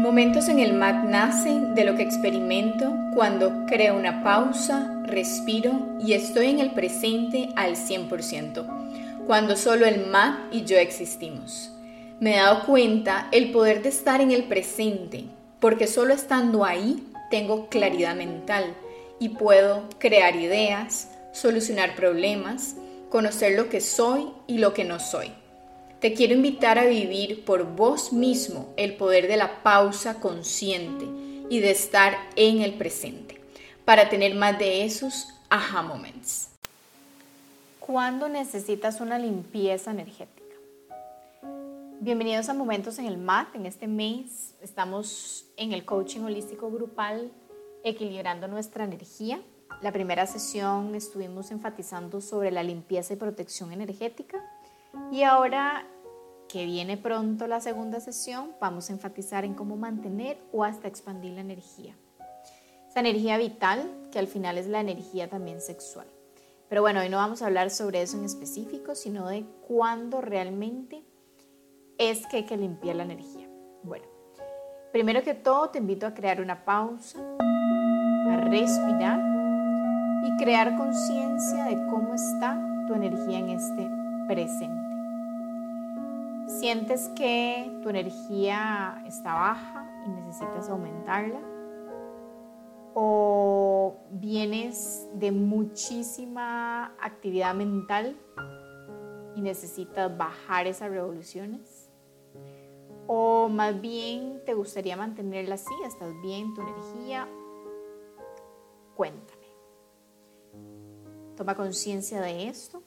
Momentos en el MAT nacen de lo que experimento cuando creo una pausa, respiro y estoy en el presente al 100%, cuando solo el MAT y yo existimos. Me he dado cuenta el poder de estar en el presente, porque solo estando ahí tengo claridad mental y puedo crear ideas, solucionar problemas, conocer lo que soy y lo que no soy. Te quiero invitar a vivir por vos mismo el poder de la pausa consciente y de estar en el presente para tener más de esos aha moments. ¿Cuándo necesitas una limpieza energética? Bienvenidos a Momentos en el MAT. En este mes estamos en el coaching holístico grupal equilibrando nuestra energía. La primera sesión estuvimos enfatizando sobre la limpieza y protección energética y ahora que viene pronto la segunda sesión, vamos a enfatizar en cómo mantener o hasta expandir la energía. Esa energía vital, que al final es la energía también sexual. Pero bueno, hoy no vamos a hablar sobre eso en específico, sino de cuándo realmente es que hay que limpiar la energía. Bueno, primero que todo te invito a crear una pausa, a respirar y crear conciencia de cómo está tu energía en este presente. ¿Sientes que tu energía está baja y necesitas aumentarla? ¿O vienes de muchísima actividad mental y necesitas bajar esas revoluciones? ¿O más bien te gustaría mantenerla así? ¿Estás bien tu energía? Cuéntame. Toma conciencia de esto.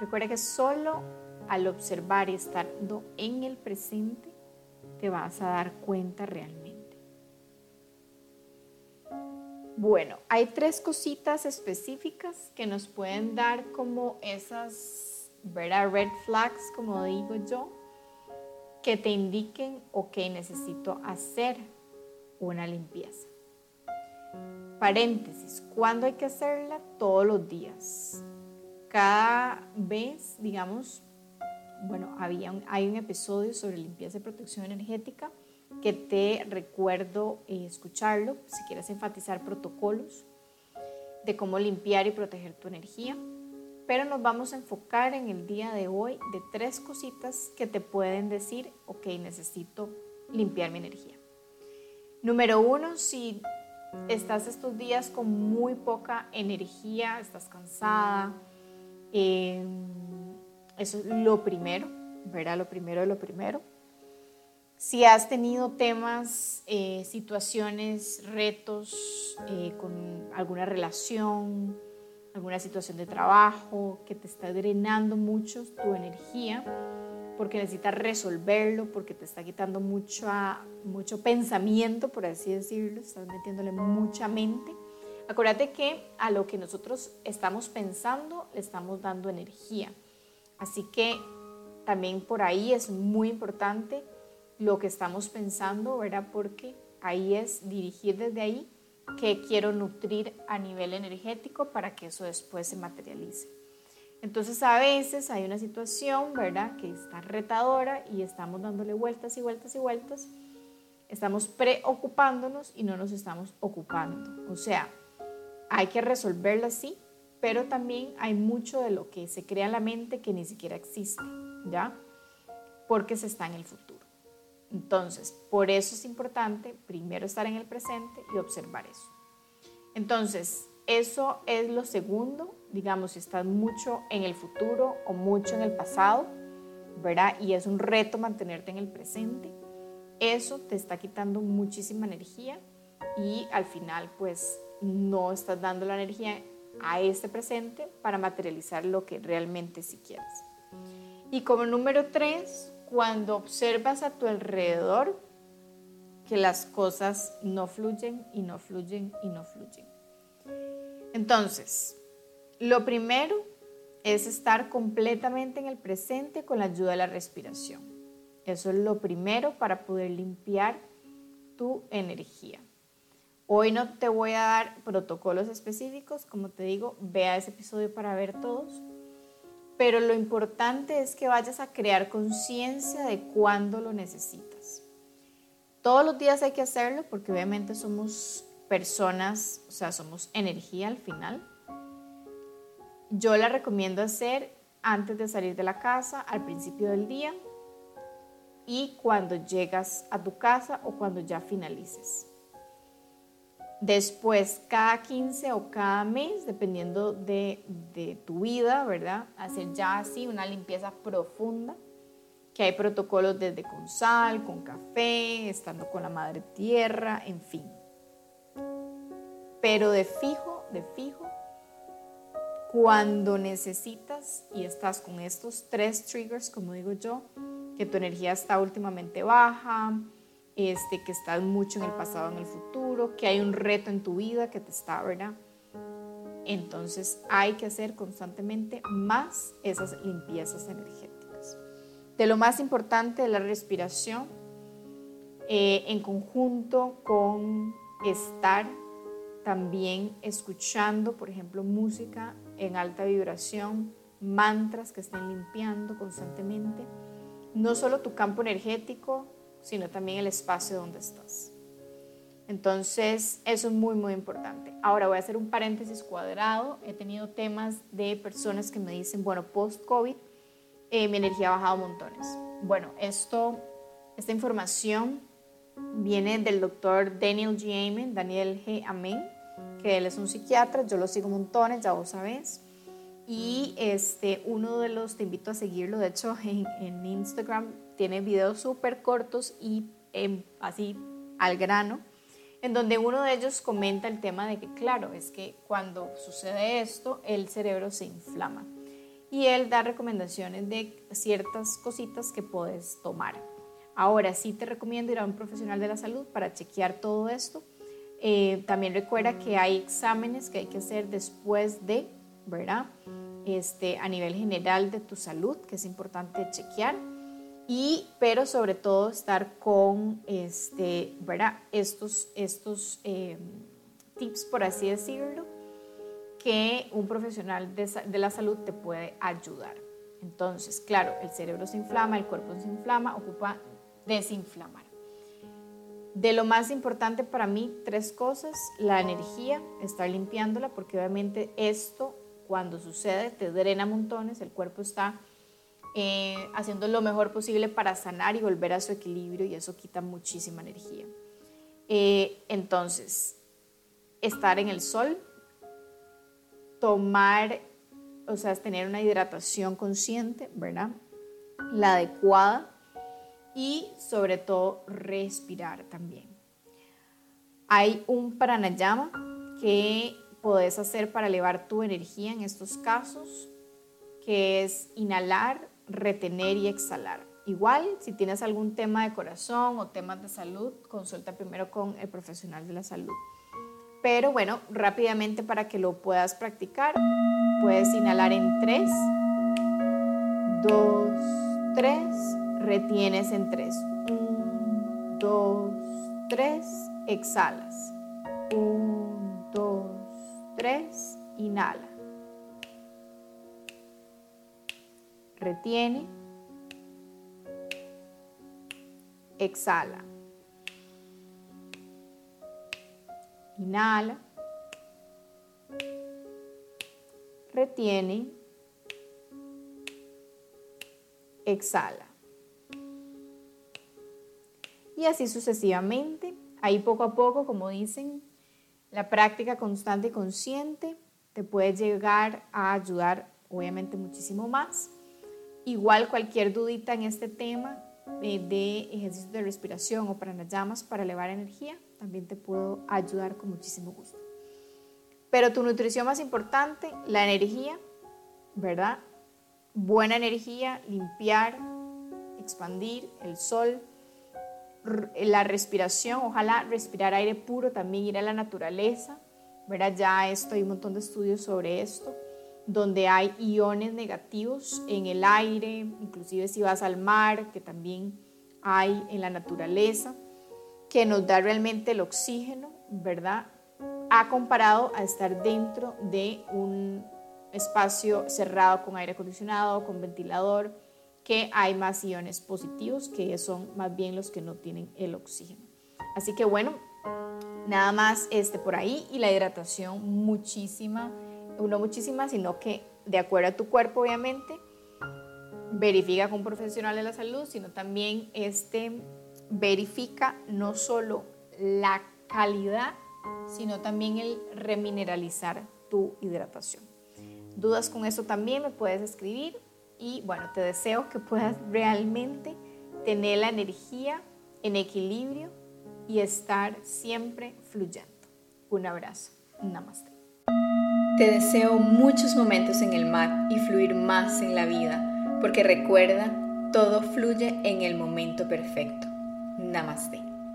Recuerda que solo al observar y estando en el presente, te vas a dar cuenta realmente. Bueno, hay tres cositas específicas que nos pueden dar como esas ¿verdad? red flags, como digo yo, que te indiquen, ok, necesito hacer una limpieza. Paréntesis, ¿cuándo hay que hacerla? Todos los días. Cada vez, digamos, bueno, había hay un episodio sobre limpieza y protección energética que te recuerdo eh, escucharlo si quieres enfatizar protocolos de cómo limpiar y proteger tu energía. Pero nos vamos a enfocar en el día de hoy de tres cositas que te pueden decir, ok, necesito limpiar mi energía. Número uno, si estás estos días con muy poca energía, estás cansada, eh, eso es lo primero, ¿verdad? Lo primero de lo primero. Si has tenido temas, eh, situaciones, retos eh, con alguna relación, alguna situación de trabajo que te está drenando mucho tu energía, porque necesitas resolverlo, porque te está quitando mucho, mucho pensamiento, por así decirlo, estás metiéndole mucha mente. Acuérdate que a lo que nosotros estamos pensando le estamos dando energía. Así que también por ahí es muy importante lo que estamos pensando, ¿verdad? Porque ahí es dirigir desde ahí que quiero nutrir a nivel energético para que eso después se materialice. Entonces a veces hay una situación, ¿verdad? Que está retadora y estamos dándole vueltas y vueltas y vueltas. Estamos preocupándonos y no nos estamos ocupando. O sea, hay que resolverla así pero también hay mucho de lo que se crea en la mente que ni siquiera existe, ¿ya? Porque se está en el futuro. Entonces, por eso es importante primero estar en el presente y observar eso. Entonces, eso es lo segundo, digamos, si estás mucho en el futuro o mucho en el pasado, ¿verdad? Y es un reto mantenerte en el presente. Eso te está quitando muchísima energía y al final, pues, no estás dando la energía a este presente para materializar lo que realmente si quieres. Y como número tres, cuando observas a tu alrededor que las cosas no fluyen y no fluyen y no fluyen. Entonces, lo primero es estar completamente en el presente con la ayuda de la respiración. Eso es lo primero para poder limpiar tu energía. Hoy no te voy a dar protocolos específicos, como te digo, vea ese episodio para ver todos, pero lo importante es que vayas a crear conciencia de cuándo lo necesitas. Todos los días hay que hacerlo porque obviamente somos personas, o sea, somos energía al final. Yo la recomiendo hacer antes de salir de la casa, al principio del día y cuando llegas a tu casa o cuando ya finalices. Después, cada 15 o cada mes, dependiendo de, de, tu vida, ¿verdad? Hacer ya así una limpieza profunda, que hay protocolos desde con sal, con café, estando con la madre tierra, en fin. Pero de fijo, de fijo, cuando necesitas y estás con estos tres triggers, como digo yo, que tu energía está últimamente baja, este, que estás mucho en el pasado, en el futuro, que hay un reto en tu vida que te está, ¿verdad? Entonces hay que hacer constantemente más esas limpiezas energéticas. De lo más importante es la respiración eh, en conjunto con estar también escuchando, por ejemplo, música en alta vibración, mantras que estén limpiando constantemente, no solo tu campo energético, sino también el espacio donde estás. Entonces, eso es muy, muy importante. Ahora voy a hacer un paréntesis cuadrado. He tenido temas de personas que me dicen, bueno, post-COVID, eh, mi energía ha bajado montones. Bueno, esto, esta información viene del doctor Daniel G. Amen, Daniel G. Amen, que él es un psiquiatra, yo lo sigo montones, ya vos sabés. Y este, uno de los, te invito a seguirlo, de hecho en, en Instagram tiene videos súper cortos y em, así al grano, en donde uno de ellos comenta el tema de que, claro, es que cuando sucede esto, el cerebro se inflama. Y él da recomendaciones de ciertas cositas que puedes tomar. Ahora sí te recomiendo ir a un profesional de la salud para chequear todo esto. Eh, también recuerda que hay exámenes que hay que hacer después de, ¿verdad? Este, a nivel general de tu salud, que es importante chequear y pero sobre todo estar con este, ¿verdad? estos, estos eh, tips, por así decirlo, que un profesional de, de, la salud te puede ayudar. Entonces, claro, el cerebro se inflama, el cuerpo se inflama, ocupa desinflamar. De lo más importante para mí, tres cosas, la energía, estar limpiándola, porque obviamente esto cuando sucede te drena montones, el cuerpo está eh, haciendo lo mejor posible para sanar y volver a su equilibrio y eso quita muchísima energía. Eh, entonces, estar en el sol, tomar, o sea, tener una hidratación consciente, ¿verdad? La adecuada y sobre todo respirar también. Hay un pranayama que puedes hacer para elevar tu energía en estos casos, que es inhalar retener y exhalar. Igual, si tienes algún tema de corazón o temas de salud, consulta primero con el profesional de la salud. Pero bueno, rápidamente para que lo puedas practicar, puedes inhalar en 3, 2, 3, retienes en 3, 1, 2, 3, exhalas, 1, 2, 3, inhala. Retiene, exhala. Inhala, retiene, exhala. Y así sucesivamente, ahí poco a poco, como dicen, la práctica constante y consciente te puede llegar a ayudar obviamente muchísimo más Igual cualquier dudita en este tema eh, de ejercicios de respiración o llamas para elevar energía, también te puedo ayudar con muchísimo gusto. Pero tu nutrición más importante, la energía, ¿verdad? Buena energía, limpiar, expandir, el sol, la respiración, ojalá respirar aire puro, también ir a la naturaleza, ¿verdad? Ya esto, hay un montón de estudios sobre esto donde hay iones negativos en el aire, inclusive si vas al mar, que también hay en la naturaleza, que nos da realmente el oxígeno, ¿verdad? Ha comparado a estar dentro de un espacio cerrado con aire acondicionado, con ventilador, que hay más iones positivos, que son más bien los que no tienen el oxígeno. Así que bueno, nada más este por ahí y la hidratación muchísima, no muchísima, sino que de acuerdo a tu cuerpo obviamente, verifica con un profesional de la salud, sino también este verifica no solo la calidad, sino también el remineralizar tu hidratación. Dudas con eso también me puedes escribir y bueno, te deseo que puedas realmente tener la energía en equilibrio y estar siempre fluyendo. Un abrazo. Namaste. Te deseo muchos momentos en el mar y fluir más en la vida, porque recuerda, todo fluye en el momento perfecto. Namaste.